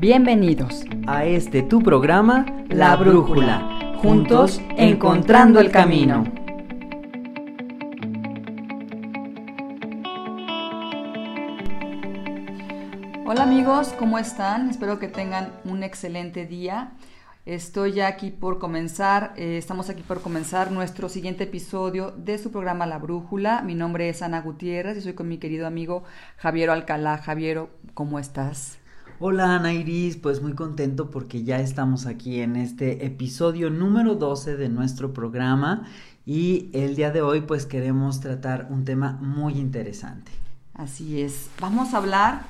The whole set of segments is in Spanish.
Bienvenidos a este tu programa La Brújula, juntos encontrando el camino. Hola amigos, ¿cómo están? Espero que tengan un excelente día. Estoy ya aquí por comenzar, eh, estamos aquí por comenzar nuestro siguiente episodio de su programa La Brújula. Mi nombre es Ana Gutiérrez y soy con mi querido amigo Javier Alcalá. Javier, ¿cómo estás? Hola Ana Iris, pues muy contento porque ya estamos aquí en este episodio número 12 de nuestro programa y el día de hoy pues queremos tratar un tema muy interesante. Así es, vamos a hablar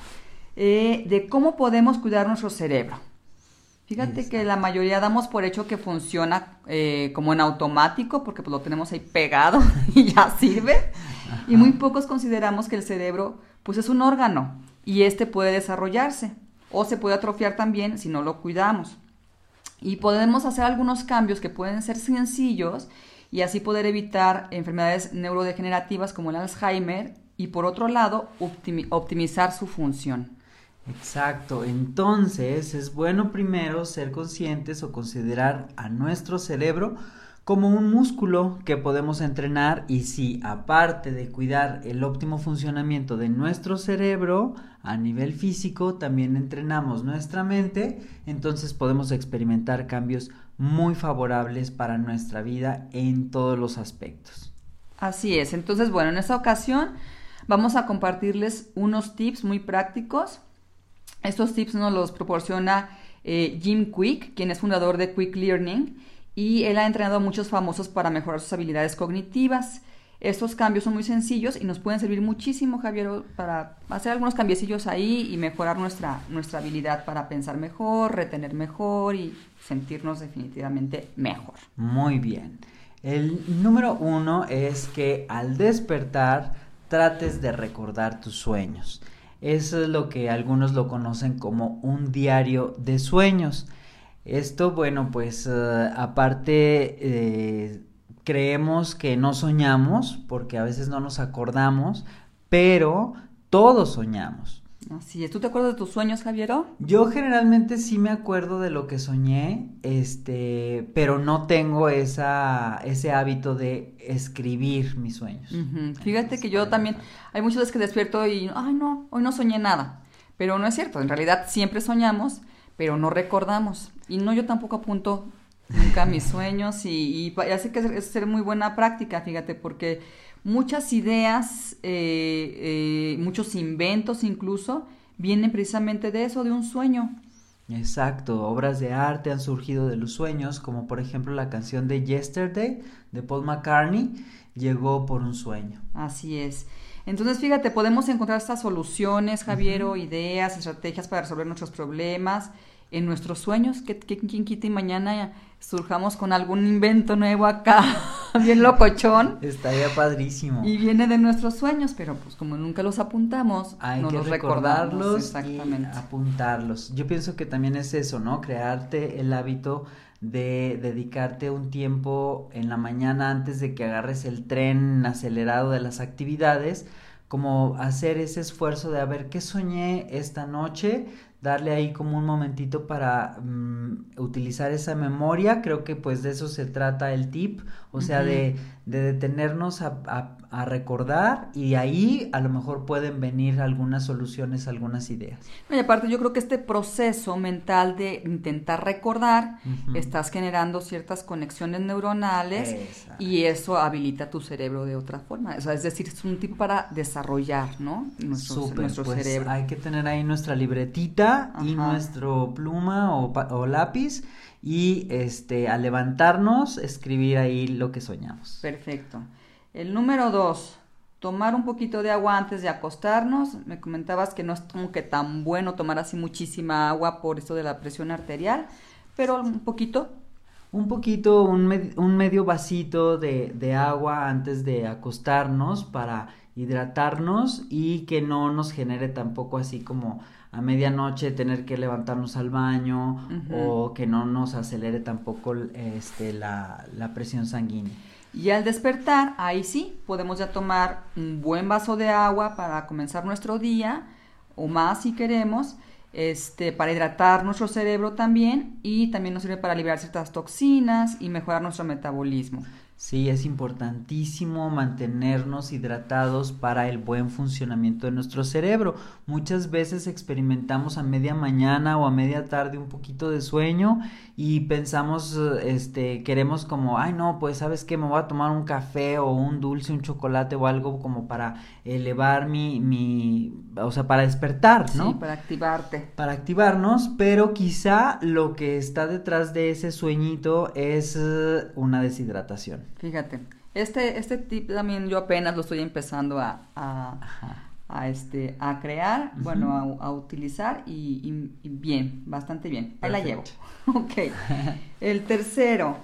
eh, de cómo podemos cuidar nuestro cerebro. Fíjate que la mayoría damos por hecho que funciona eh, como en automático porque pues, lo tenemos ahí pegado y ya sirve. Y muy pocos consideramos que el cerebro pues es un órgano y este puede desarrollarse o se puede atrofiar también si no lo cuidamos. Y podemos hacer algunos cambios que pueden ser sencillos y así poder evitar enfermedades neurodegenerativas como el Alzheimer y por otro lado optimizar su función. Exacto, entonces es bueno primero ser conscientes o considerar a nuestro cerebro como un músculo que podemos entrenar y si aparte de cuidar el óptimo funcionamiento de nuestro cerebro a nivel físico, también entrenamos nuestra mente, entonces podemos experimentar cambios muy favorables para nuestra vida en todos los aspectos. Así es, entonces bueno, en esta ocasión vamos a compartirles unos tips muy prácticos estos tips nos los proporciona eh, Jim Quick, quien es fundador de Quick Learning, y él ha entrenado a muchos famosos para mejorar sus habilidades cognitivas. Estos cambios son muy sencillos y nos pueden servir muchísimo, Javier, para hacer algunos cambiecillos ahí y mejorar nuestra, nuestra habilidad para pensar mejor, retener mejor y sentirnos definitivamente mejor. Muy bien. El número uno es que al despertar trates de recordar tus sueños. Eso es lo que algunos lo conocen como un diario de sueños. Esto, bueno, pues eh, aparte eh, creemos que no soñamos porque a veces no nos acordamos, pero todos soñamos. Así es. ¿Tú te acuerdas de tus sueños, Javiero? Yo generalmente sí me acuerdo de lo que soñé, este, pero no tengo esa, ese hábito de escribir mis sueños. Fíjate que yo también, hay muchas veces que despierto y, ay no, hoy no soñé nada. Pero no es cierto, en realidad siempre soñamos, pero no recordamos. Y no, yo tampoco apunto nunca mis sueños y, y, que es ser muy buena práctica, fíjate, porque muchas ideas, eh, eh, muchos inventos incluso, vienen precisamente de eso, de un sueño. Exacto, obras de arte han surgido de los sueños, como por ejemplo la canción de Yesterday de Paul McCartney, llegó por un sueño. Así es. Entonces, fíjate, podemos encontrar estas soluciones, Javier, ideas, estrategias para resolver nuestros problemas en nuestros sueños, que, quien quita y mañana surjamos con algún invento nuevo acá, bien locochón. Estaría padrísimo. Y viene de nuestros sueños, pero pues como nunca los apuntamos, hay no que los recordarlos exactamente. y apuntarlos. Yo pienso que también es eso, ¿no? Crearte el hábito de dedicarte un tiempo en la mañana antes de que agarres el tren acelerado de las actividades, como hacer ese esfuerzo de a ver qué soñé esta noche, darle ahí como un momentito para mm, utilizar esa memoria, creo que pues de eso se trata el tip, o sea, de, de, detenernos a, a, recordar y ahí a lo mejor pueden venir algunas soluciones, algunas ideas. Y aparte yo creo que este proceso mental de intentar recordar, estás generando ciertas conexiones neuronales y eso habilita tu cerebro de otra forma, o sea, es decir, es un tipo para desarrollar, ¿no? Nuestro, nuestro pues, cerebro. Hay que tener ahí nuestra libretita y nuestro pluma o, lápiz y este a levantarnos escribir ahí lo que soñamos. Perfecto. El número dos, tomar un poquito de agua antes de acostarnos. Me comentabas que no es como que tan bueno tomar así muchísima agua por esto de la presión arterial, pero un poquito. Un poquito, un, un medio vasito de, de agua antes de acostarnos para hidratarnos y que no nos genere tampoco así como a medianoche tener que levantarnos al baño o que no nos acelere tampoco este, la, la presión sanguínea. Y al despertar, ahí sí, podemos ya tomar un buen vaso de agua para comenzar nuestro día, o más si queremos, este, para hidratar nuestro cerebro también y también nos sirve para liberar ciertas toxinas y mejorar nuestro metabolismo. Sí, es importantísimo mantenernos hidratados para el buen funcionamiento de nuestro cerebro. Muchas veces experimentamos a media mañana o a media tarde un poquito de sueño y pensamos, este, queremos como, ay no, pues sabes que me voy a tomar un café o un dulce, un chocolate o algo como para elevar mi, mi, o sea, para despertar, ¿no? Sí, para activarte. Para activarnos, pero quizá lo que está detrás de ese sueño es eh, una deshidratación. Fíjate, este, este tip también yo apenas lo estoy empezando a, a, este, a crear, bueno, a, utilizar y, bien, bastante bien. Ahí la llevo. ok. El tercero,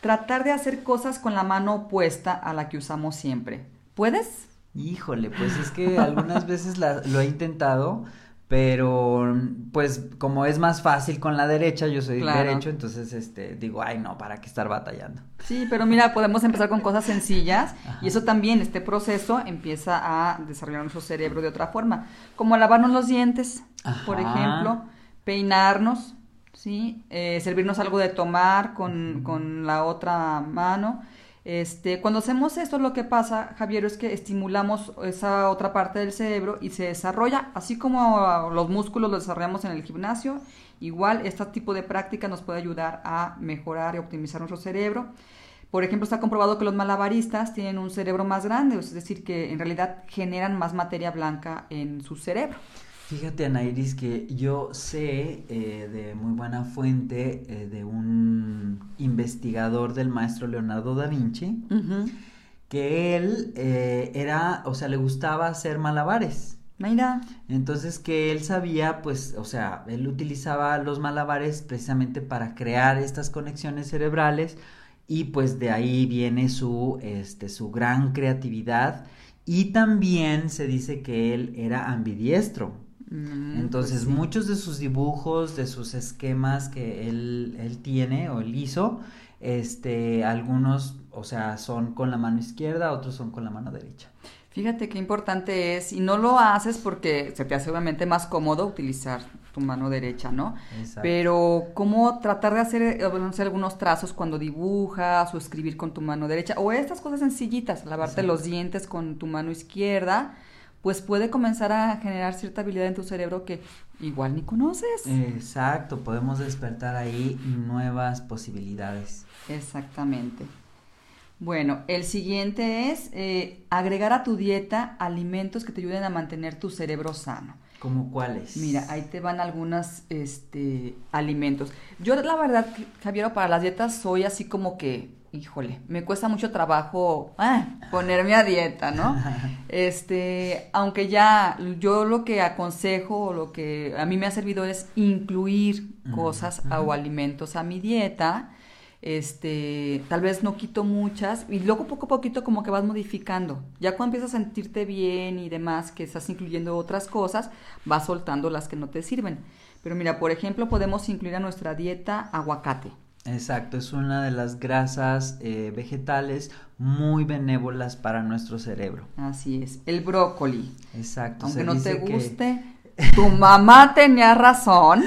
tratar de hacer cosas con la mano opuesta a la que usamos siempre. ¿Puedes? Híjole, pues es que algunas veces lo he intentado, pero pues como es más fácil con la derecha, yo soy derecho, entonces este digo, ay no, ¿para qué estar batallando? Sí, pero mira, podemos empezar con cosas sencillas y eso también, este proceso empieza a desarrollar nuestro cerebro de otra forma, como lavarnos los dientes, por ejemplo, peinarnos, ¿sí? Eh, servirnos algo de tomar con, con la otra mano este, cuando hacemos esto, lo que pasa, Javier, es que estimulamos esa otra parte del cerebro y se desarrolla, así como los músculos los desarrollamos en el gimnasio, igual este tipo de práctica nos puede ayudar a mejorar y optimizar nuestro cerebro. Por ejemplo, está comprobado que los malabaristas tienen un cerebro más grande, es decir, que en realidad generan más materia blanca en su cerebro. Fíjate, Anairis, que yo sé eh, de muy buena fuente eh, de un investigador del maestro Leonardo da Vinci, que él eh, era, o sea, le gustaba hacer malabares. Mira. Entonces que él sabía, pues, o sea, él utilizaba los malabares precisamente para crear estas conexiones cerebrales y pues de ahí viene su, este, su gran creatividad y también se dice que él era ambidiestro. Mm, Entonces, pues muchos de sus dibujos, de sus esquemas que él, él tiene o él hizo, este, algunos, o sea, son con la mano izquierda, otros son con la mano derecha. Fíjate qué importante es, y no lo haces porque se te hace obviamente más cómodo utilizar tu mano derecha, ¿no? Exacto. Pero cómo tratar de hacer, eh, algunos trazos cuando dibujas o escribir con tu mano derecha, o estas cosas sencillitas, lavarte los dientes con tu mano izquierda, pues puede comenzar a generar cierta habilidad en tu cerebro que igual ni conoces. Exacto, podemos despertar ahí nuevas posibilidades. Exactamente. Bueno, el siguiente es eh, agregar a tu dieta alimentos que te ayuden a mantener tu cerebro sano. ¿Cómo cuáles? Mira, ahí te van algunos este, alimentos. Yo la verdad, Javier, para las dietas soy así como que híjole, me cuesta mucho trabajo ah, ponerme a dieta, ¿no? Este, aunque ya yo lo que aconsejo o lo que a mí me ha servido es incluir cosas o alimentos a mi dieta. Este, tal vez no quito muchas y luego poco a poquito como que vas modificando. Ya cuando empiezas a sentirte bien y demás, que estás incluyendo otras cosas, vas soltando las que no te sirven. Pero mira, por ejemplo, podemos incluir a nuestra dieta aguacate. Exacto, es una de las grasas eh, vegetales muy benévolas para nuestro cerebro. Así es, el brócoli. Exacto. Aunque no te guste, tu mamá tenía razón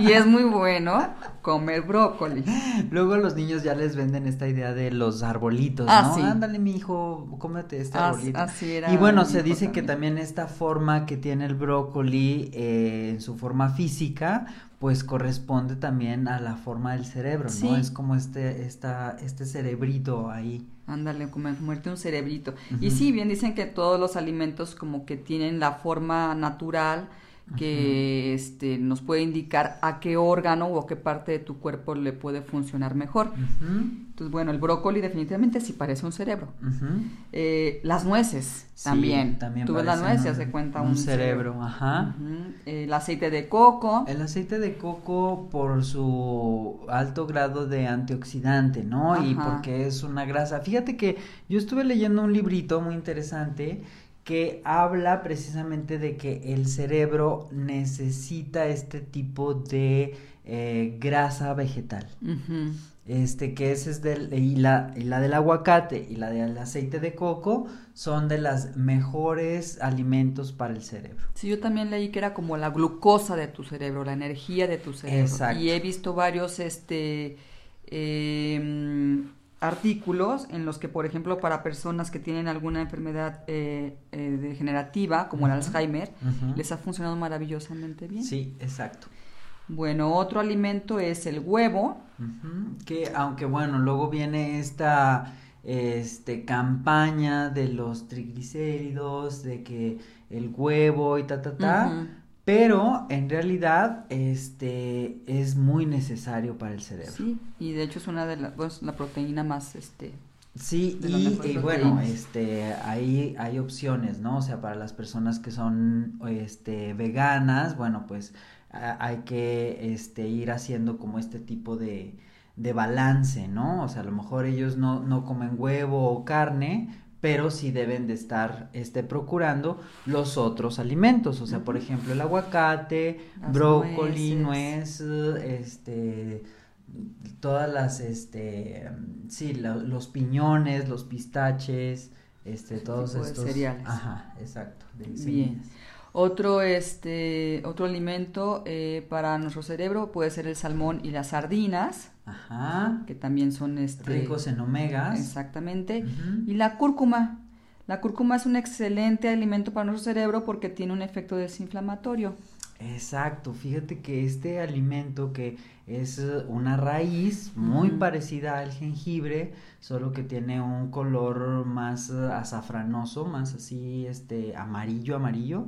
y es muy bueno comer brócoli. Luego los niños ya les venden esta idea de los arbolitos, ah, ¿no? Ándale, mi hijo, cómete este arbolito. Así era y bueno, se dice que también esta forma que tiene el brócoli eh, en su forma física, pues corresponde también a la forma del cerebro, ¿no? Es como este, esta, este cerebrito ahí. Ándale, como muerte un cerebrito. Y sí, bien dicen que todos los alimentos como que tienen la forma natural que este, nos puede indicar a qué órgano o a qué parte de tu cuerpo le puede funcionar mejor. Entonces, bueno, el brócoli definitivamente sí parece un cerebro. Eh, las nueces también. también Tú ves las nueces, se cuenta un, cerebro. Ajá. El aceite de coco. El aceite de coco por su alto grado de antioxidante, ¿no? Y porque es una grasa. Fíjate que yo estuve leyendo un librito muy interesante que habla precisamente de que el cerebro necesita este tipo de eh, grasa vegetal. Este, que ese es del, y la, y la del aguacate y la del aceite de coco son de las mejores alimentos para el cerebro. Sí, yo también leí que era como la glucosa de tu cerebro, la energía de tu cerebro. Exacto. Y he visto varios, este, eh, artículos en los que, por ejemplo, para personas que tienen alguna enfermedad eh, eh, degenerativa, como el Alzheimer, les ha funcionado maravillosamente bien. Sí, exacto. Bueno, otro alimento es el huevo. Que aunque bueno, luego viene esta este, campaña de los triglicéridos, de que el huevo y ta, ta, ta. Pero en realidad este es muy necesario para el cerebro. Sí, y de hecho es una de las, pues, la proteína más este Sí, y, bueno, este, ahí hay opciones, ¿no? O sea, para las personas que son, este, veganas, bueno, pues hay que, este, ir haciendo como este tipo de, de balance, ¿no? O sea, a lo mejor ellos no, no comen huevo o carne, pero sí deben de estar este, procurando los otros alimentos, o sea, por ejemplo, el aguacate, brócoli, nuez, este, todas las, este, sí, los piñones, los pistaches, este, todos estos cereales. Ajá, exacto. Bien. Otro, este, otro alimento eh, para nuestro cerebro puede ser el salmón y las sardinas. Ajá. Que también son este, ricos en omegas. Exactamente. Y la cúrcuma. La cúrcuma es un excelente alimento para nuestro cerebro porque tiene un efecto desinflamatorio. Exacto, fíjate que este alimento que es una raíz muy parecida al jengibre, solo que tiene un color más azafranoso, más así este amarillo amarillo,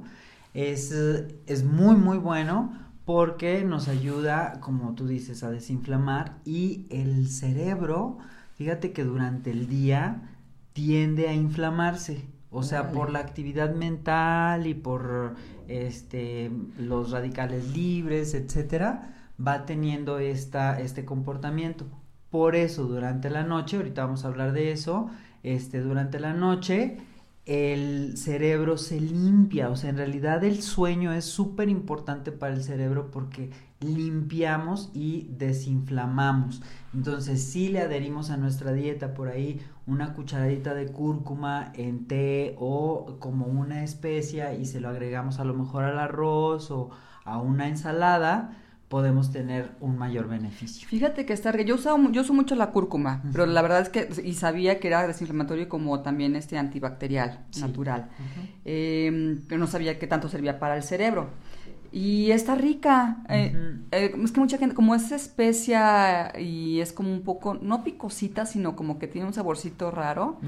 es, es muy muy bueno porque nos ayuda, como tú dices, a desinflamar y el cerebro, fíjate que durante el día tiende a inflamarse, o sea, por la actividad mental y por este los radicales libres, etcétera, va teniendo esta este comportamiento. Por eso durante la noche, ahorita vamos a hablar de eso, este durante la noche el cerebro se limpia, o sea, en realidad el sueño es súper importante para el cerebro porque limpiamos y desinflamamos. Entonces, si le adherimos a nuestra dieta por ahí una cucharadita de cúrcuma en té o como una especia y se lo agregamos a lo mejor al arroz o a una ensalada, podemos tener un mayor beneficio. Fíjate que está yo uso, yo uso mucho la cúrcuma, pero la verdad es que y sabía que era desinflamatorio como también este antibacterial natural, em, pero no sabía que tanto servía para el cerebro. Y está rica. Eh, eh, es que mucha gente, como es especia y es como un poco, no picosita, sino como que tiene un saborcito raro.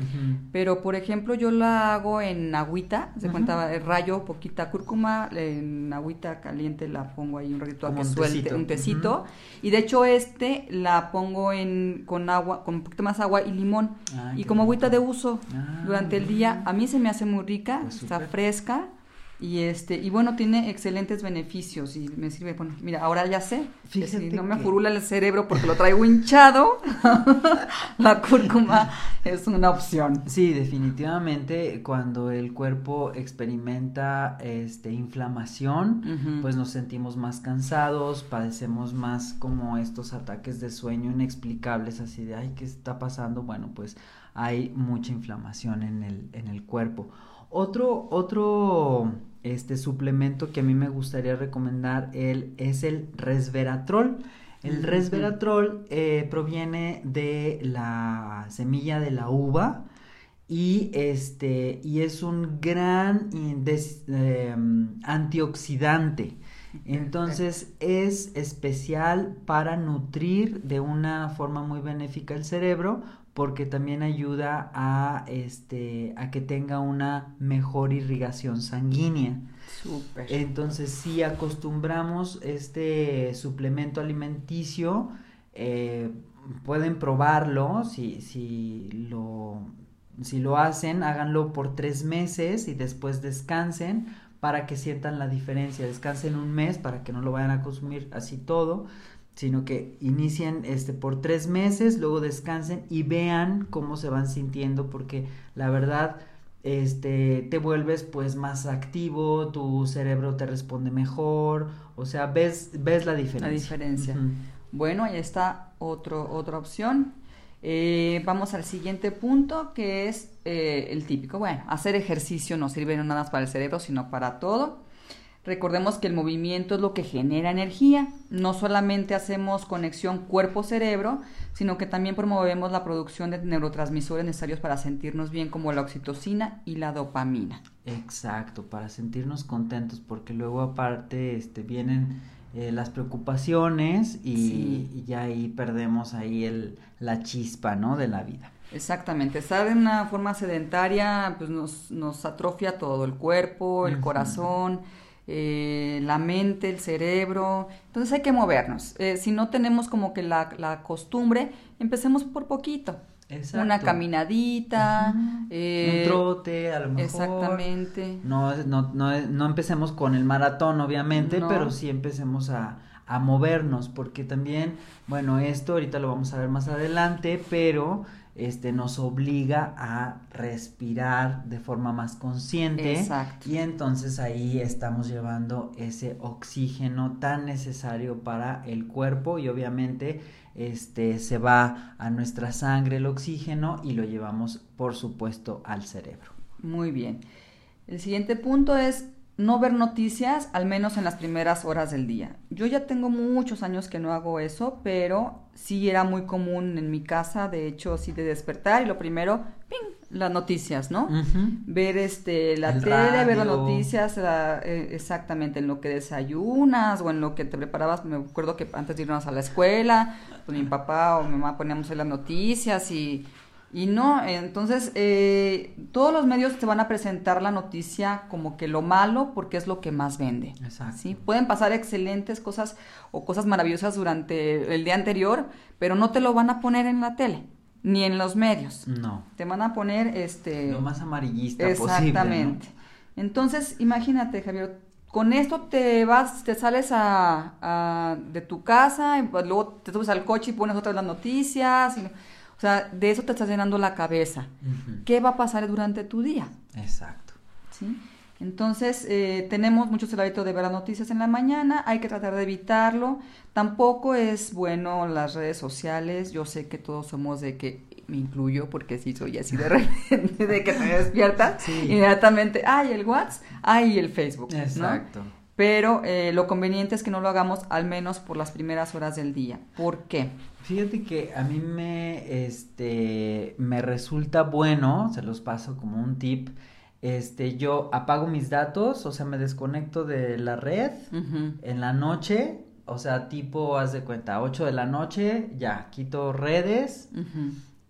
Pero, por ejemplo, yo la hago en agüita. Se cuenta, eh, rayo poquita cúrcuma, en agüita caliente la pongo ahí un ratito a que suelte un tecito. Y de hecho, este la pongo en con agua, con un poquito más agua y limón. y como agüita de uso ah, durante el día. A mí se me hace muy rica, pues está fresca. Y este, y bueno, tiene excelentes beneficios y me sirve, bueno, mira, ahora ya sé, que si no me furula el cerebro porque lo traigo hinchado, la cúrcuma es una opción. Sí, definitivamente cuando el cuerpo experimenta este inflamación, pues nos sentimos más cansados, padecemos más como estos ataques de sueño inexplicables, así de ay, ¿qué está pasando? Bueno, pues hay mucha inflamación en el, en el cuerpo. Otro, otro este suplemento que a mí me gustaría recomendar el, es el resveratrol. El resveratrol eh, proviene de la semilla de la uva y este y es un gran em, antioxidante. Entonces es especial para nutrir de una forma muy benéfica el cerebro porque también ayuda a este a que tenga una mejor irrigación sanguínea. Súper. Entonces, si acostumbramos este suplemento alimenticio, eh, pueden probarlo, si, si, lo, si lo hacen, háganlo por tres meses y después descansen para que sientan la diferencia. Descansen un mes para que no lo vayan a consumir así todo sino que inicien este por tres meses, luego descansen y vean cómo se van sintiendo, porque la verdad este, te vuelves pues más activo, tu cerebro te responde mejor, o sea, ves, ves la diferencia. La diferencia. Bueno, ahí está otro, otra opción. Eh, vamos al siguiente punto, que es eh, el típico. Bueno, hacer ejercicio no sirve no nada más para el cerebro, sino para todo. Recordemos que el movimiento es lo que genera energía. No solamente hacemos conexión cuerpo-cerebro, sino que también promovemos la producción de neurotransmisores necesarios para sentirnos bien, como la oxitocina y la dopamina. Exacto, para sentirnos contentos, porque luego aparte este, vienen eh, las preocupaciones y, ya ahí perdemos ahí el, la chispa, ¿no? De la vida. Exactamente, estar en una forma sedentaria pues nos, nos atrofia todo, el cuerpo, el corazón eh, la mente, el cerebro. Entonces hay que movernos. Eh, si no tenemos como que la, la costumbre, empecemos por poquito. Una caminadita. eh, un trote, a lo mejor. Exactamente. No, no, no, no empecemos con el maratón, obviamente, pero sí empecemos a, a movernos, porque también, bueno, esto ahorita lo vamos a ver más adelante, pero este, nos obliga a respirar de forma más consciente. Exacto. Y entonces ahí estamos llevando ese oxígeno tan necesario para el cuerpo y obviamente este, se va a nuestra sangre el oxígeno y lo llevamos, por supuesto, al cerebro. Muy bien. El siguiente punto es no ver noticias, al menos en las primeras horas del día. Yo ya tengo muchos años que no hago eso, pero sí era muy común en mi casa, de hecho, sí de despertar y lo primero, ¡ping! las noticias, ¿no? Ver este la tele, ver las noticias, eh, exactamente en lo que desayunas o en lo que te preparabas. Me acuerdo que antes de irnos a la escuela, pues mi papá o mi mamá poníamos ahí las noticias y y no, entonces eh, todos los medios te van a presentar la noticia como que lo malo porque es lo que más vende. Exacto. ¿sí? Pueden pasar excelentes cosas o cosas maravillosas durante el día anterior, pero no te lo van a poner en la tele ni en los medios. No. Te van a poner este lo más amarillista exactamente. posible. Exactamente. Entonces, imagínate, Javier, con esto te vas, te sales a, de tu casa, y luego te subes al coche y pones otras las noticias. Y, sea, de eso te estás llenando la cabeza. ¿Qué va a pasar durante tu día? Exacto. ¿Sí? Entonces, eh, tenemos mucho el hábito de ver las noticias en la mañana, hay que tratar de evitarlo. Tampoco es bueno las redes sociales, yo sé que todos somos de que, me incluyo porque sí soy así de repente, de que te despiertas inmediatamente, ay, el WhatsApp, ay, el Facebook. Exacto. Pero eh, lo conveniente es que no lo hagamos al menos por las primeras horas del día. ¿Por qué? Fíjate que a mí me, este, me resulta bueno, se los paso como un tip. Este, yo apago mis datos, o sea, me desconecto de la red en la noche, o sea, tipo, haz de cuenta, 8 de la noche, ya, quito redes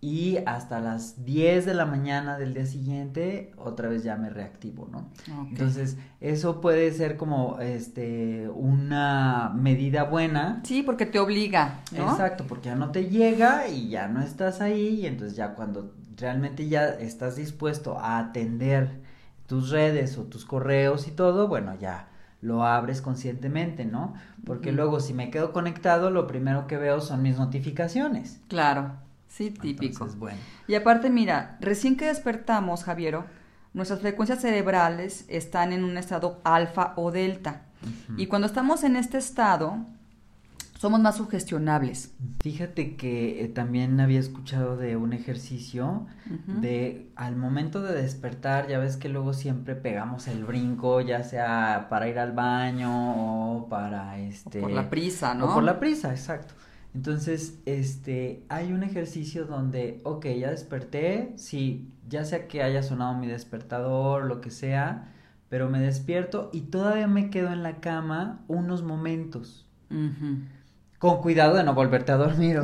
y hasta las 10 de la mañana del día siguiente otra vez ya me reactivo, ¿no? Entonces, eso puede ser como este una medida buena. Sí, porque te obliga, ¿no? Exacto, porque ya no te llega y ya no estás ahí y entonces ya cuando realmente ya estás dispuesto a atender tus redes o tus correos y todo, bueno, ya lo abres conscientemente, ¿no? Porque luego si me quedo conectado, lo primero que veo son mis notificaciones. Claro. Sí, típico. bueno. Y aparte, mira, recién que despertamos, Javiero, nuestras frecuencias cerebrales están en un estado alfa o delta. Y cuando estamos en este estado, somos más sugestionables. Fíjate que eh, también había escuchado de un ejercicio de al momento de despertar, ya ves que luego siempre pegamos el brinco, ya sea para ir al baño o para este... por la prisa, ¿no? O por la prisa, exacto. Entonces, este, hay un ejercicio donde, ok, ya desperté, sí, ya sea que haya sonado mi despertador, lo que sea, pero me despierto y todavía me quedo en la cama unos momentos. Con cuidado de no volverte a dormir,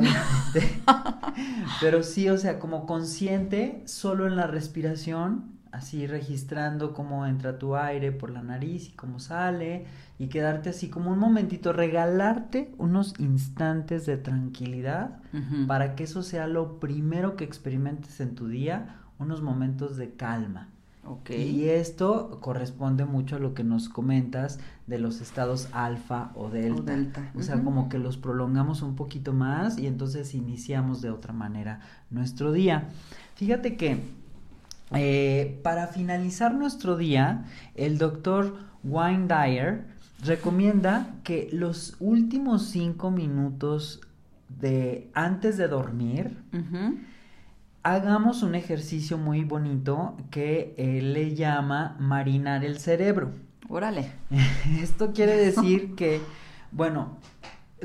pero sí, o sea, como consciente, solo en la respiración, así registrando cómo entra tu aire por la nariz y cómo sale, y quedarte así como un momentito, regalarte unos instantes de tranquilidad para que eso sea lo primero que experimentes en tu día, unos momentos de calma. Okay. Y esto corresponde mucho a lo que nos comentas de los estados alfa o delta. O, sea, como que los prolongamos un poquito más y entonces iniciamos de otra manera nuestro día. Fíjate que Eh, para finalizar nuestro día, el doctor Wayne Dyer recomienda que los últimos cinco minutos de antes de dormir hagamos un ejercicio muy bonito que él le llama marinar el cerebro. Órale. Esto quiere decir que, bueno,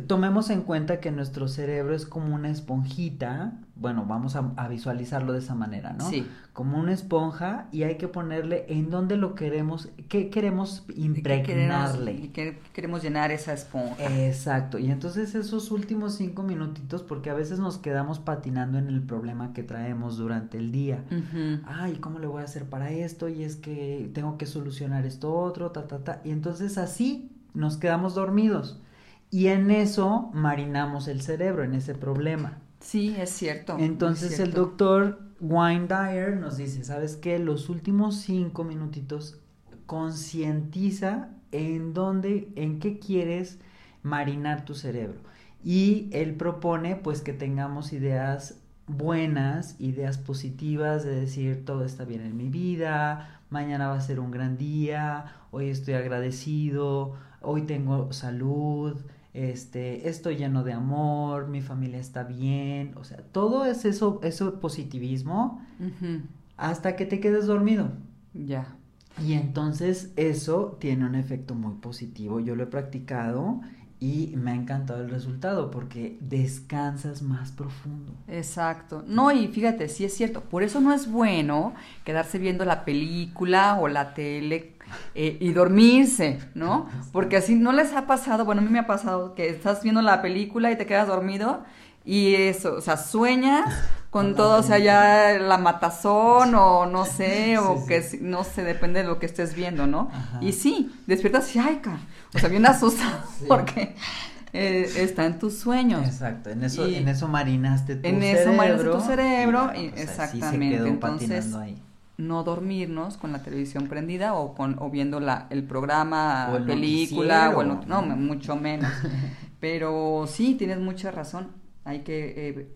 tomemos en cuenta que nuestro cerebro es como una esponjita, bueno, vamos a, visualizarlo de esa manera, ¿no? Sí. Como una esponja y hay que ponerle en donde lo queremos, qué queremos impregnarle. ¿Qué queremos, llenar esa esponja? Exacto, y entonces esos últimos cinco minutitos, porque a veces nos quedamos patinando en el problema que traemos durante el día. Ay, ¿cómo le voy a hacer para esto? Y es que tengo que solucionar esto otro, ta, ta, ta. Y entonces así nos quedamos dormidos. Y en eso marinamos el cerebro, en ese problema. Sí, es cierto. Entonces el doctor Wayne Dyer nos dice, ¿sabes qué? Los últimos cinco minutitos concientiza en dónde, en qué quieres marinar tu cerebro. Y él propone pues que tengamos ideas buenas, ideas positivas de decir todo está bien en mi vida, mañana va a ser un gran día, hoy estoy agradecido, hoy tengo salud, este, estoy lleno de amor, mi familia está bien, o sea, todo es eso, eso positivismo hasta que te quedes dormido. Ya. Y entonces eso tiene un efecto muy positivo. Yo lo he practicado y me ha encantado el resultado porque descansas más profundo. Exacto. No, y fíjate, sí es cierto. Por eso no es bueno quedarse viendo la película o la tele eh, y dormirse, ¿no? Porque así no les ha pasado, bueno, a mí me ha pasado que estás viendo la película y te quedas dormido y eso, o sea, sueñas con todo, o sea, ya la matazón o no sé, o que no sé, depende de lo que estés viendo, ¿no? Y sí, despiertas y ay, o sea, bien asustado porque eh, está en tus sueños. Exacto, en eso, en eso marinaste tu en cerebro. En eso marinaste tu cerebro, y, pues, exactamente. Entonces, ahí no dormirnos con la televisión prendida o con o viendo la, el programa, o película o no, mucho menos. Pero sí, tienes mucha razón. Hay que eh,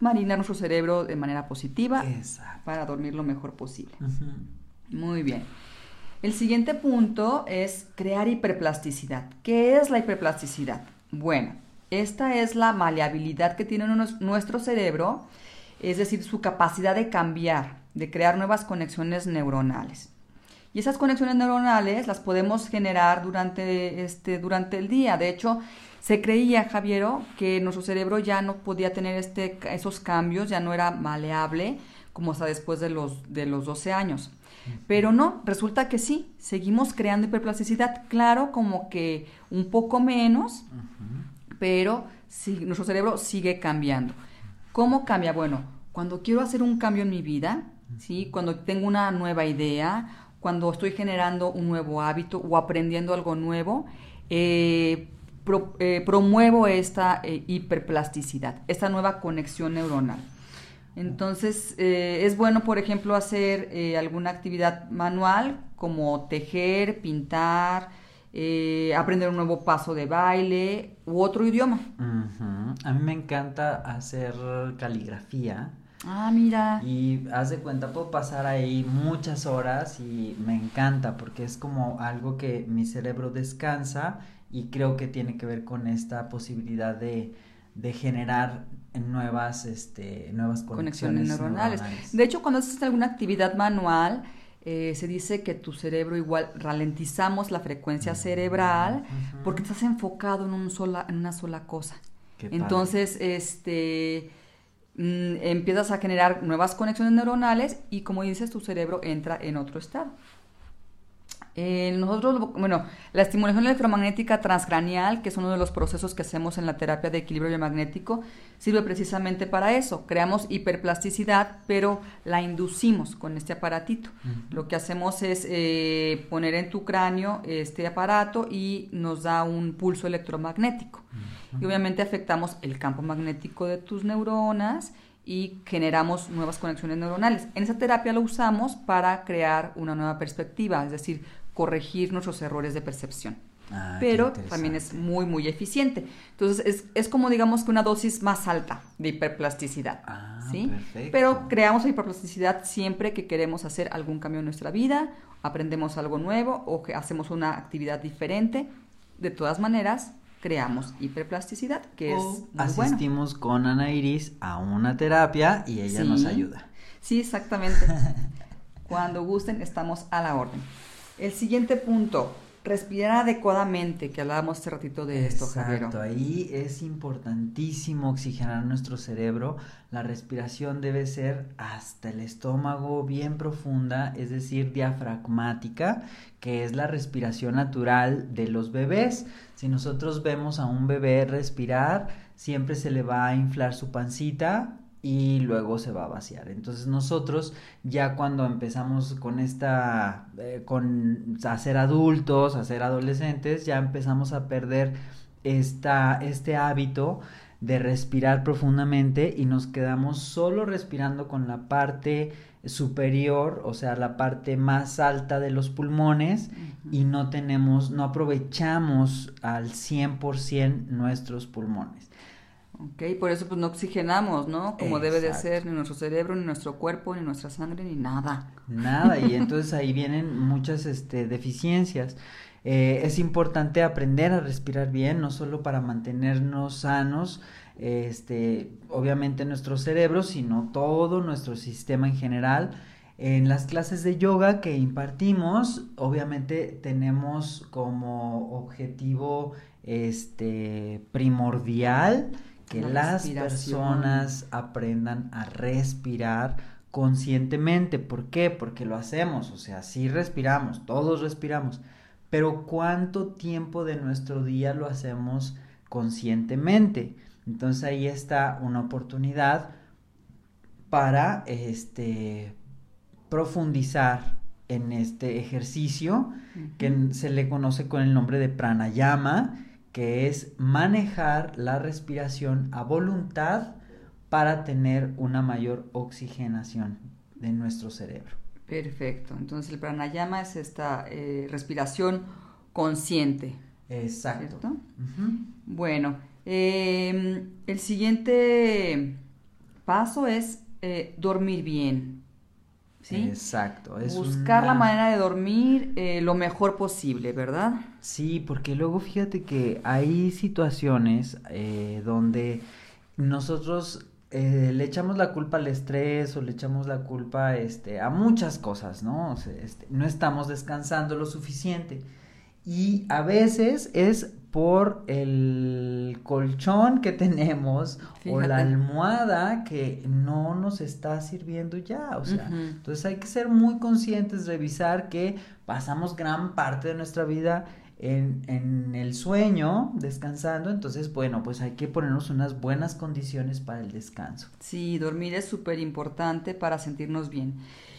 marinar nuestro cerebro de manera positiva para dormir lo mejor posible. Muy bien. El siguiente punto es crear hiperplasticidad. ¿Qué es la hiperplasticidad? Bueno, esta es la maleabilidad que tiene nuestro cerebro, es decir, su capacidad de cambiar de crear nuevas conexiones neuronales. Y esas conexiones neuronales las podemos generar durante, este, durante el día. De hecho, se creía, Javiero, que nuestro cerebro ya no podía tener este, esos cambios, ya no era maleable como hasta después de los, de los 12 años. Pero no, resulta que sí, seguimos creando hiperplasticidad, claro, como que un poco menos, pero sí, nuestro cerebro sigue cambiando. ¿Cómo cambia? Bueno, cuando quiero hacer un cambio en mi vida, ¿sí? Cuando tengo una nueva idea, cuando estoy generando un nuevo hábito o aprendiendo algo nuevo, eh, eh, promuevo esta eh, hiperplasticidad, esta nueva conexión neuronal. Entonces, es bueno, por ejemplo, hacer alguna actividad manual como tejer, pintar, aprender un nuevo paso de baile u otro idioma. A mí me encanta hacer caligrafía. Ah, mira. Y haz de cuenta, puedo pasar ahí muchas horas y me encanta porque es como algo que mi cerebro descansa y creo que tiene que ver con esta posibilidad de, de generar nuevas, este, nuevas conexiones, neuronales. De hecho, cuando haces alguna actividad manual, eh, se dice que tu cerebro igual ralentizamos la frecuencia cerebral porque estás enfocado en, un sola, en una sola cosa. Entonces, este Mm, empiezas a generar nuevas conexiones neuronales y como dices, tu cerebro entra en otro estado. Eh, nosotros, bueno, la estimulación electromagnética transcranial, que es uno de los procesos que hacemos en la terapia de equilibrio biomagnético, sirve precisamente para eso. Creamos hiperplasticidad, pero la inducimos con este aparatito. Lo que hacemos es eh, poner en tu cráneo este aparato y nos da un pulso electromagnético. Y obviamente afectamos el campo magnético de tus neuronas y generamos nuevas conexiones neuronales. En esa terapia lo usamos para crear una nueva perspectiva, es decir, corregir nuestros errores de percepción. Ah, pero también es muy, muy eficiente. Entonces, es, es, como digamos que una dosis más alta de hiperplasticidad. Ah, ¿sí? Perfecto. Pero creamos hiperplasticidad siempre que queremos hacer algún cambio en nuestra vida, aprendemos algo nuevo o que hacemos una actividad diferente. De todas maneras, creamos hiperplasticidad, que es muy asistimos con Ana Iris a una terapia y ella nos ayuda. Sí, exactamente. Cuando gusten, estamos a la orden. El siguiente punto, respirar adecuadamente, que hablábamos hace ratito de esto, Exacto, ahí es importantísimo oxigenar nuestro cerebro. La respiración debe ser hasta el estómago, bien profunda, es decir, diafragmática, que es la respiración natural de los bebés. Si nosotros vemos a un bebé respirar, siempre se le va a inflar su pancita, y luego se va a vaciar. Entonces nosotros ya cuando empezamos con esta, eh, con a ser adultos, a ser adolescentes, ya empezamos a perder esta, este hábito de respirar profundamente y nos quedamos solo respirando con la parte superior, o sea, la parte más alta de los pulmones y no tenemos, no aprovechamos al 100% nuestros pulmones. Ok, por eso pues no oxigenamos, ¿no? Como debe de ser, ni nuestro cerebro, ni nuestro cuerpo, ni nuestra sangre, ni nada. Nada, y entonces ahí vienen muchas este, deficiencias. Eh, es importante aprender a respirar bien, no solo para mantenernos sanos, este, obviamente nuestro cerebro, sino todo nuestro sistema en general. En las clases de yoga que impartimos, obviamente tenemos como objetivo este primordial que las personas aprendan a respirar conscientemente. ¿Por qué? Porque lo hacemos, o sea, sí respiramos, todos respiramos, pero ¿cuánto tiempo de nuestro día lo hacemos conscientemente? Entonces ahí está una oportunidad para este profundizar en este ejercicio que se le conoce con el nombre de pranayama que es manejar la respiración a voluntad para tener una mayor oxigenación de nuestro cerebro. Perfecto. Entonces el pranayama es esta eh, respiración consciente. Exacto. Bueno, em, el siguiente paso es eh, dormir bien. Exacto. Es Buscar la manera de dormir eh, lo mejor posible, ¿verdad? Sí, porque luego fíjate que hay situaciones eh, donde nosotros eh, le echamos la culpa al estrés o le echamos la culpa este, a muchas cosas, ¿no? este, no estamos descansando lo suficiente. Y a veces es por el colchón que tenemos o la almohada que no nos está sirviendo ya, o sea, entonces hay que ser muy conscientes, revisar que pasamos gran parte de nuestra vida en, en, el sueño, descansando, entonces, bueno, pues hay que ponernos unas buenas condiciones para el descanso. Sí, dormir es súper importante para sentirnos bien.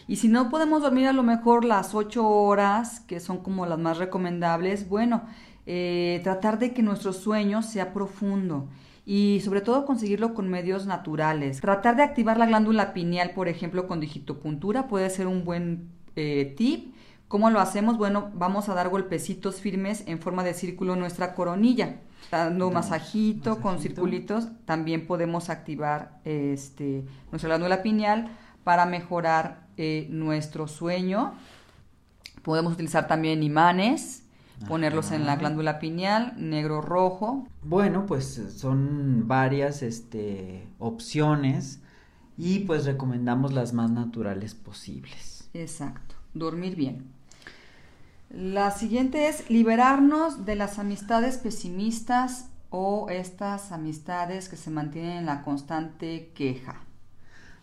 Y si no podemos dormir a lo mejor las ocho horas, que son como las más recomendables, bueno, eh, tratar de que nuestro sueño sea profundo y sobre todo conseguirlo con medios naturales. Tratar de activar la glándula pineal, por ejemplo, con digitopuntura puede ser un buen eh, tip. ¿Cómo lo hacemos? Bueno, vamos a dar golpecitos firmes en forma de círculo en nuestra coronilla. Dando masajito, con circulitos, también podemos activar este, nuestra glándula pineal para mejorar eh, nuestro sueño. Podemos utilizar también imanes, ponerlos en la glándula pineal, negro rojo. Bueno, pues son varias este, opciones y pues recomendamos las más naturales posibles. Exacto, dormir bien. La siguiente es liberarnos de las amistades pesimistas o estas amistades que se mantienen en la constante queja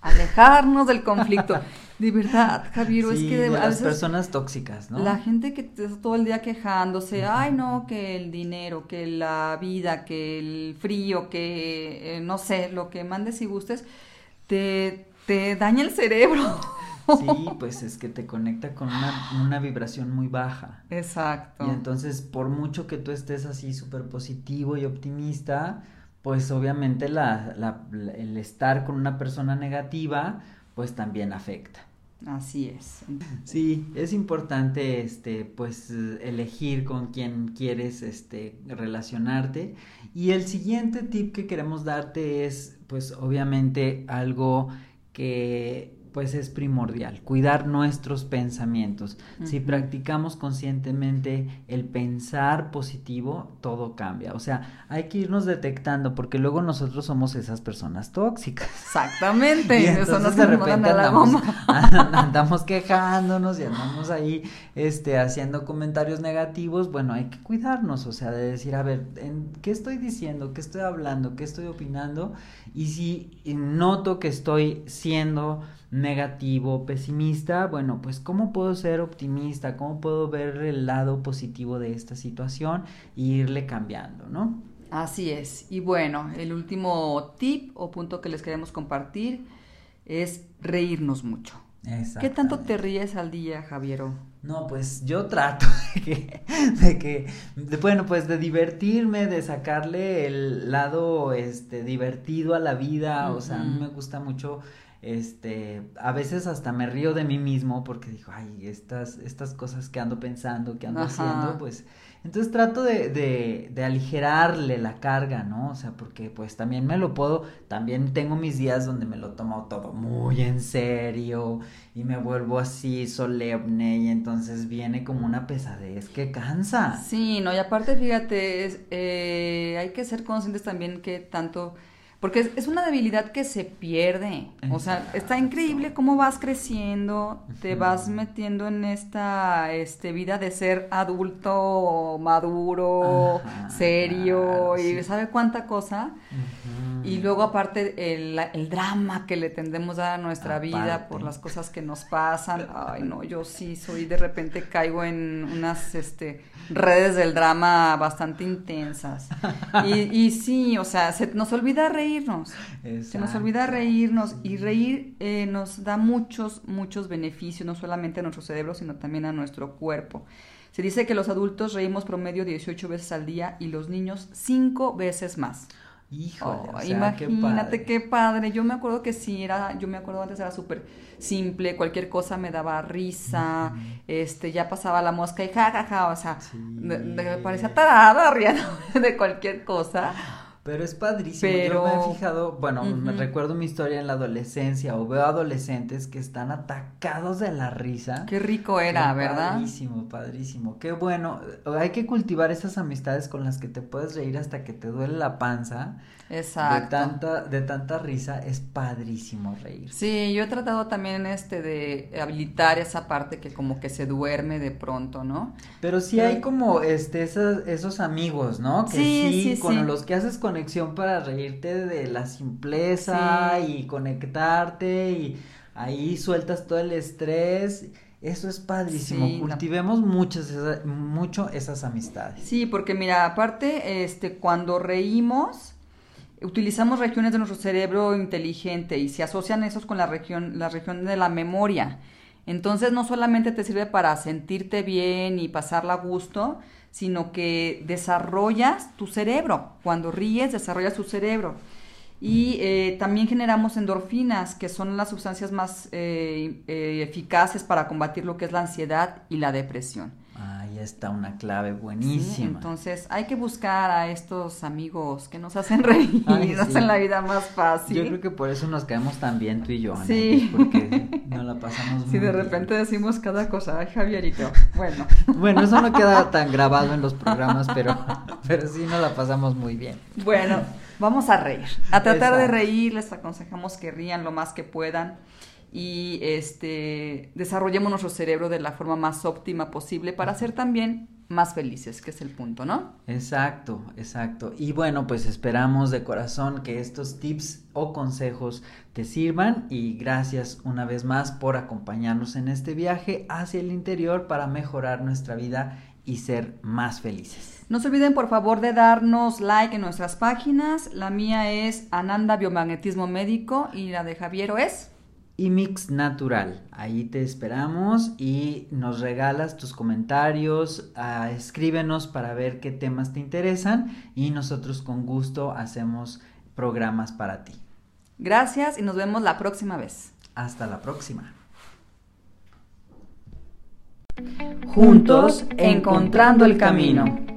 alejarnos del conflicto. De verdad, Javier, es que de, las personas tóxicas, ¿no? La gente que está todo el día quejándose, ay no, que el dinero, que la vida, que el frío, que eh, no sé, lo que mandes y gustes, te, te daña el cerebro. Sí, pues es que te conecta con una, una, vibración muy baja. Exacto. Y entonces, por mucho que tú estés así súper positivo y optimista, pues obviamente la, la, el estar con una persona negativa, pues también afecta. Así es. Sí, es importante este pues elegir con quién quieres este relacionarte y el siguiente tip que queremos darte es pues obviamente algo que pues es primordial, cuidar nuestros pensamientos. Si practicamos conscientemente el pensar positivo, todo cambia. O sea, hay que irnos detectando porque luego nosotros somos esas personas tóxicas. Exactamente. Y entonces de repente andamos, andamos, quejándonos y andamos ahí este, haciendo comentarios negativos. Bueno, hay que cuidarnos, o sea, de decir, a ver, ¿en ¿qué estoy diciendo? ¿Qué estoy hablando? ¿Qué estoy opinando? Y si noto que estoy siendo negativo, pesimista, bueno, pues cómo puedo ser optimista, cómo puedo ver el lado positivo de esta situación e irle cambiando, ¿no? Así es. Y bueno, el último tip o punto que les queremos compartir es reírnos mucho. ¿Qué tanto te ríes al día, Javiero? No, pues yo trato de que, de que, bueno, pues de divertirme, de sacarle el lado, este, divertido a la vida, o sea, a mí me gusta mucho este, a veces hasta me río de mí mismo porque digo, ay, estas, estas cosas que ando pensando, que ando haciendo, pues, entonces trato de, de, de, aligerarle la carga, ¿no? O sea, porque pues también me lo puedo, también tengo mis días donde me lo tomo todo muy en serio y me vuelvo así solemne y entonces viene como una pesadez que cansa. Sí, no, y aparte fíjate, eh, hay que ser conscientes también que tanto porque es, una debilidad que se pierde. O sea, está increíble cómo vas creciendo, te vas metiendo en esta este, vida de ser adulto, maduro, serio, y sabe cuánta cosa. Y luego aparte el, el, drama que le tendemos a nuestra vida por las cosas que nos pasan. Ay, no, yo sí soy, de repente caigo en unas este, redes del drama bastante intensas. Y, y sí, o sea, se nos olvida reírnos. Se nos olvida reírnos y reír eh, nos da muchos, muchos beneficios, no solamente a nuestro cerebro, sino también a nuestro cuerpo. Se dice que los adultos reímos promedio 18 veces al día y los niños 5 veces más. Híjole, oh, imagínate qué padre. Yo me acuerdo que sí era, yo me acuerdo antes era súper simple, cualquier cosa me daba risa, este, ya pasaba la mosca y jajaja, ja, ja, o sea, me, parecía tarada riendo de cualquier cosa. Pero es padrísimo. Yo me he fijado, bueno, me recuerdo mi historia en la adolescencia o veo adolescentes que están atacados de la risa. Qué rico era, ¿verdad? Padrísimo, padrísimo. Qué bueno. Hay que cultivar esas amistades con las que te puedes reír hasta que te duele la panza. Exacto. De tanta, de tanta risa, es padrísimo reír. Sí, yo he tratado también este de habilitar esa parte que como que se duerme de pronto, ¿no? Pero sí hay como este esos, esos amigos, ¿no? Que sí, con los que haces conexión para reírte de la simpleza y conectarte y ahí sueltas todo el estrés. Eso es padrísimo. Cultivemos muchas mucho esas amistades. Sí, porque mira, aparte, este, cuando reímos, utilizamos regiones de nuestro cerebro inteligente y se asocian esos con la región, la región de la memoria. Entonces no solamente te sirve para sentirte bien y pasarla a gusto, sino que desarrollas tu cerebro. Cuando ríes, desarrollas tu cerebro. Y eh, también generamos endorfinas, que son las sustancias más eh, eh, eficaces para combatir lo que es la ansiedad y la depresión está una clave buenísima. entonces hay que buscar a estos amigos que nos hacen reír, y nos hacen la vida más fácil. Yo creo que por eso nos caemos tan bien tú y yo, sí. porque nos la pasamos muy Sí, de repente decimos cada cosa, ay Javierito, bueno. bueno, eso no queda tan grabado en los programas, pero, pero sí nos la pasamos muy bien. Bueno, vamos a reír, a tratar de reír, les aconsejamos que rían lo más que puedan y este, desarrollemos nuestro cerebro de la forma más óptima posible para ser también más felices, que es el punto, ¿no? Exacto, exacto. Y bueno, pues esperamos de corazón que estos tips o consejos te sirvan y gracias una vez más por acompañarnos en este viaje hacia el interior para mejorar nuestra vida y ser más felices. No se olviden por favor de darnos like en nuestras páginas. La mía es Ananda Biomagnetismo Médico y la de Javiero es Mix Natural. Ahí te esperamos y nos regalas tus comentarios, ah, escríbenos para ver qué temas te interesan y nosotros con gusto hacemos programas para ti. Gracias y nos vemos la próxima vez. Hasta la próxima. Juntos, encontrando el camino.